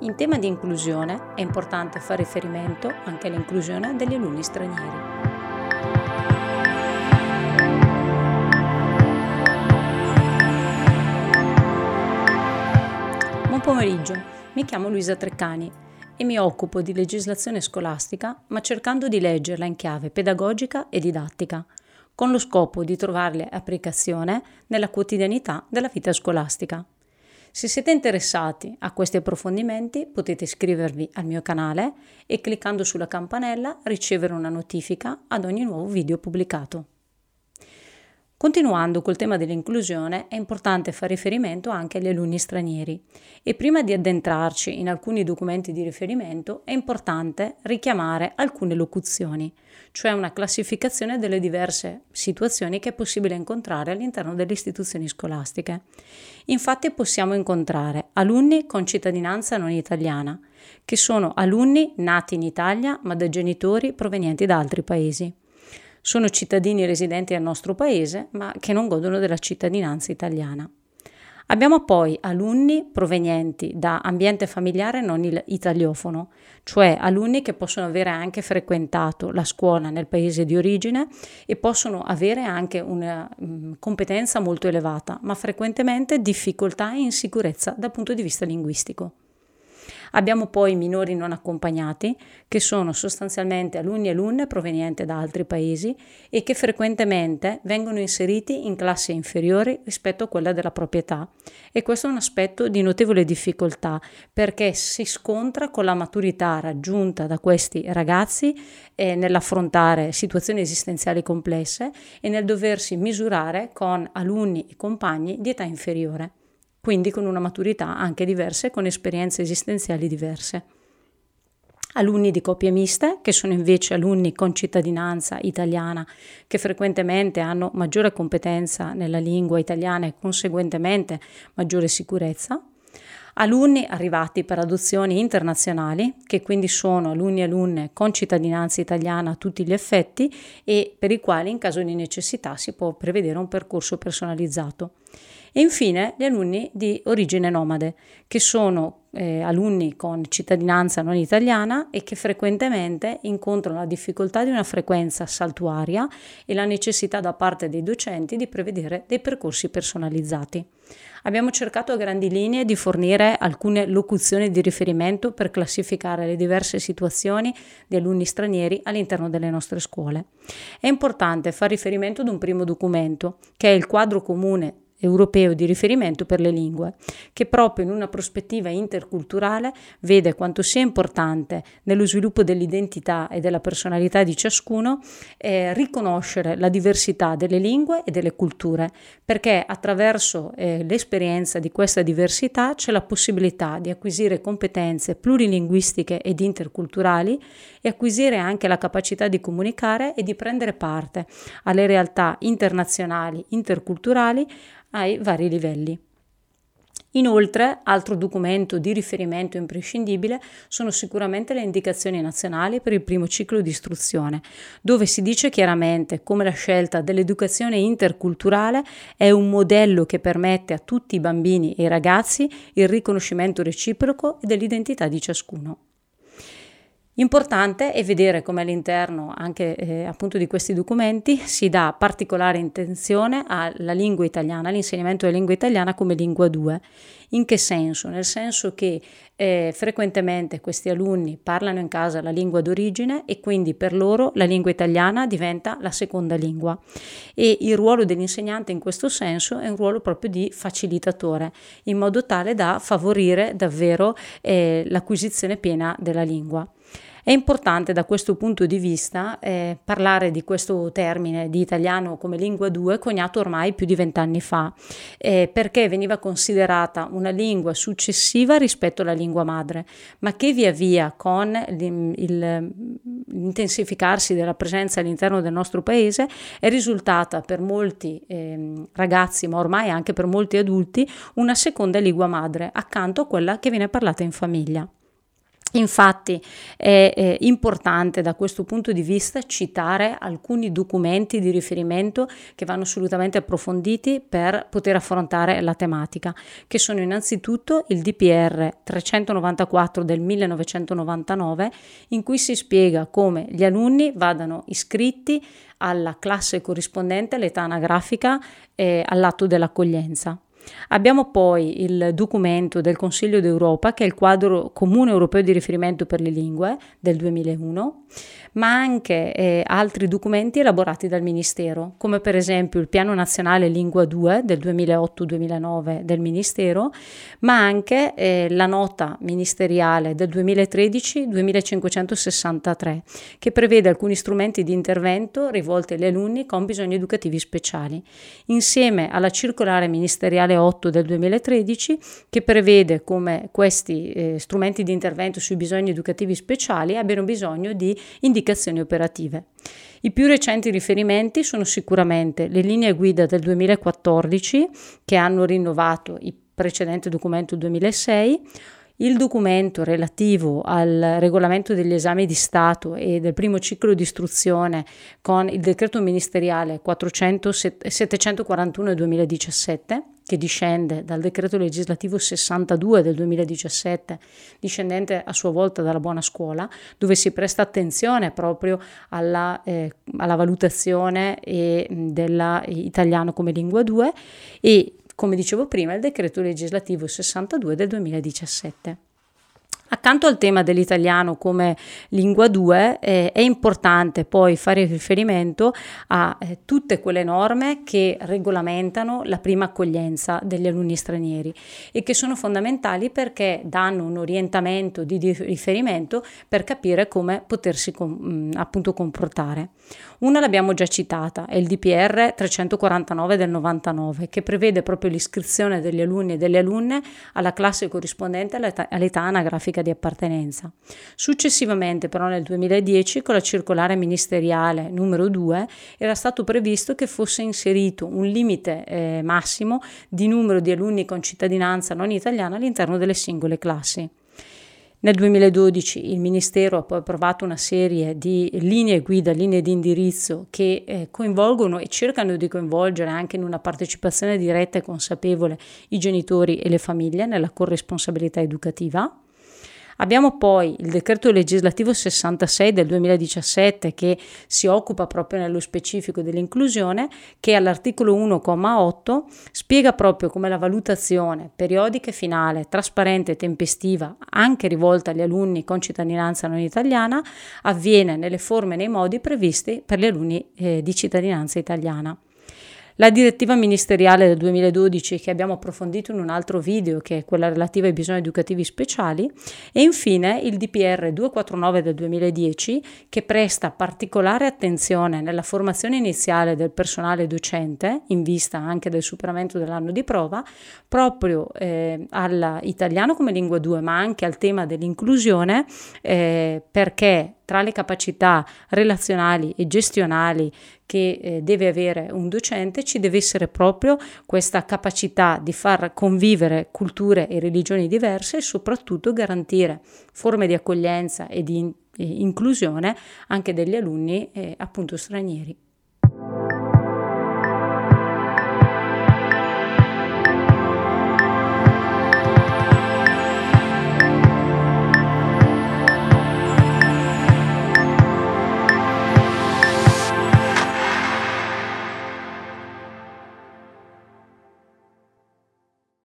In tema di inclusione è importante fare riferimento anche all'inclusione degli alunni stranieri. Buon pomeriggio, mi chiamo Luisa Treccani e mi occupo di legislazione scolastica, ma cercando di leggerla in chiave pedagogica e didattica, con lo scopo di trovarle applicazione nella quotidianità della vita scolastica. Se siete interessati a questi approfondimenti potete iscrivervi al mio canale e cliccando sulla campanella ricevere una notifica ad ogni nuovo video pubblicato. Continuando col tema dell'inclusione, è importante fare riferimento anche agli alunni stranieri e prima di addentrarci in alcuni documenti di riferimento è importante richiamare alcune locuzioni, cioè una classificazione delle diverse situazioni che è possibile incontrare all'interno delle istituzioni scolastiche. Infatti possiamo incontrare alunni con cittadinanza non italiana, che sono alunni nati in Italia ma da genitori provenienti da altri paesi sono cittadini residenti al nostro paese ma che non godono della cittadinanza italiana. Abbiamo poi alunni provenienti da ambiente familiare non italiofono, cioè alunni che possono avere anche frequentato la scuola nel paese di origine e possono avere anche una mh, competenza molto elevata, ma frequentemente difficoltà e insicurezza dal punto di vista linguistico. Abbiamo poi i minori non accompagnati, che sono sostanzialmente alunni e alunne provenienti da altri paesi e che frequentemente vengono inseriti in classi inferiori rispetto a quella della proprietà. E questo è un aspetto di notevole difficoltà perché si scontra con la maturità raggiunta da questi ragazzi eh, nell'affrontare situazioni esistenziali complesse e nel doversi misurare con alunni e compagni di età inferiore quindi con una maturità anche diversa e con esperienze esistenziali diverse. Alunni di coppie miste, che sono invece alunni con cittadinanza italiana, che frequentemente hanno maggiore competenza nella lingua italiana e conseguentemente maggiore sicurezza. Alunni arrivati per adozioni internazionali, che quindi sono alunni e alunne con cittadinanza italiana a tutti gli effetti e per i quali in caso di necessità si può prevedere un percorso personalizzato e infine gli alunni di origine nomade, che sono eh, alunni con cittadinanza non italiana e che frequentemente incontrano la difficoltà di una frequenza saltuaria e la necessità da parte dei docenti di prevedere dei percorsi personalizzati. Abbiamo cercato a grandi linee di fornire alcune locuzioni di riferimento per classificare le diverse situazioni di alunni stranieri all'interno delle nostre scuole. È importante fare riferimento ad un primo documento, che è il quadro comune europeo di riferimento per le lingue, che proprio in una prospettiva interculturale vede quanto sia importante nello sviluppo dell'identità e della personalità di ciascuno eh, riconoscere la diversità delle lingue e delle culture, perché attraverso eh, l'esperienza di questa diversità c'è la possibilità di acquisire competenze plurilinguistiche ed interculturali e acquisire anche la capacità di comunicare e di prendere parte alle realtà internazionali, interculturali, ai vari livelli. Inoltre, altro documento di riferimento imprescindibile sono sicuramente le indicazioni nazionali per il primo ciclo di istruzione, dove si dice chiaramente come la scelta dell'educazione interculturale è un modello che permette a tutti i bambini e i ragazzi il riconoscimento reciproco dell'identità di ciascuno. Importante è vedere come all'interno anche eh, appunto di questi documenti si dà particolare intenzione alla lingua italiana, all'insegnamento della lingua italiana come lingua 2. In che senso? Nel senso che eh, frequentemente questi alunni parlano in casa la lingua d'origine e quindi per loro la lingua italiana diventa la seconda lingua e il ruolo dell'insegnante in questo senso è un ruolo proprio di facilitatore in modo tale da favorire davvero eh, l'acquisizione piena della lingua. È importante da questo punto di vista eh, parlare di questo termine di italiano come lingua 2 coniato ormai più di vent'anni fa, eh, perché veniva considerata una lingua successiva rispetto alla lingua madre, ma che via via con l'intensificarsi della presenza all'interno del nostro paese è risultata per molti eh, ragazzi, ma ormai anche per molti adulti, una seconda lingua madre accanto a quella che viene parlata in famiglia. Infatti è, è, importante da questo punto di vista citare alcuni documenti di riferimento che vanno assolutamente approfonditi per poter affrontare la tematica, che sono innanzitutto il DPR 394 del 1999 in cui si spiega come gli alunni vadano iscritti alla classe corrispondente all'età anagrafica e all'atto dell'accoglienza. Abbiamo poi il documento del Consiglio d'Europa, che è il quadro comune europeo di riferimento per le lingue del 2001, ma anche eh, altri documenti elaborati dal Ministero, come per esempio il Piano Nazionale Lingua 2 del 2008-2009 del Ministero, ma anche eh, la nota ministeriale del 2013-2563, che prevede alcuni strumenti di intervento rivolti agli alunni con bisogni educativi speciali, insieme alla circolare ministeriale 8 del 2013 che prevede come questi eh, strumenti di intervento sui bisogni educativi speciali abbiano bisogno di indicazioni operative. I più recenti riferimenti sono sicuramente le linee guida del 2014 che hanno rinnovato il precedente documento 2006, il documento relativo al regolamento degli esami di Stato e del primo ciclo di istruzione con il decreto ministeriale 400, 741 2017 che discende dal decreto legislativo 62 del 2017, discendente a sua volta dalla buona scuola, dove si presta attenzione proprio alla, eh, alla valutazione dell'italiano come lingua 2 e come dicevo prima, il decreto legislativo 62 del 2017. Accanto al tema dell'italiano come lingua 2 eh, è importante poi fare riferimento a eh, tutte quelle norme che regolamentano la prima accoglienza degli alunni stranieri e che sono fondamentali perché danno un orientamento di, riferimento per capire come potersi com- mh, appunto comportare. Una l'abbiamo già citata, è il DPR 349 del 99 che prevede proprio l'iscrizione degli alunni e delle alunne alla classe corrispondente all'età, all'età anagrafica di appartenenza. Successivamente, però, nel 2010, con la circolare ministeriale numero 2, era stato previsto che fosse inserito un limite eh, massimo di numero di alunni con cittadinanza non italiana all'interno delle singole classi. Nel 2012 il Ministero ha poi approvato una serie di linee guida, linee di indirizzo che eh, coinvolgono e cercano di coinvolgere anche in una partecipazione diretta e consapevole i genitori e le famiglie nella corresponsabilità educativa. Abbiamo poi il decreto legislativo 66 del 2017 che si occupa proprio nello specifico dell'inclusione, che all'articolo 1,8 spiega proprio come la valutazione periodica e finale, trasparente e tempestiva, anche rivolta agli alunni con cittadinanza non italiana, avviene nelle forme e nei modi previsti per gli alunni eh, di cittadinanza italiana. La direttiva ministeriale del 2012 che abbiamo approfondito in un altro video che è quella relativa ai bisogni educativi speciali e infine il DPR 249 del 2010 che presta particolare attenzione nella formazione iniziale del personale docente in vista anche del superamento dell'anno di prova proprio eh, all'italiano come lingua 2 ma anche al tema dell'inclusione eh, perché tra le capacità relazionali e gestionali che eh, deve avere un docente ci deve essere proprio questa capacità di far convivere culture e religioni diverse e soprattutto garantire forme di accoglienza e di in- inclusione anche degli alunni eh, appunto stranieri.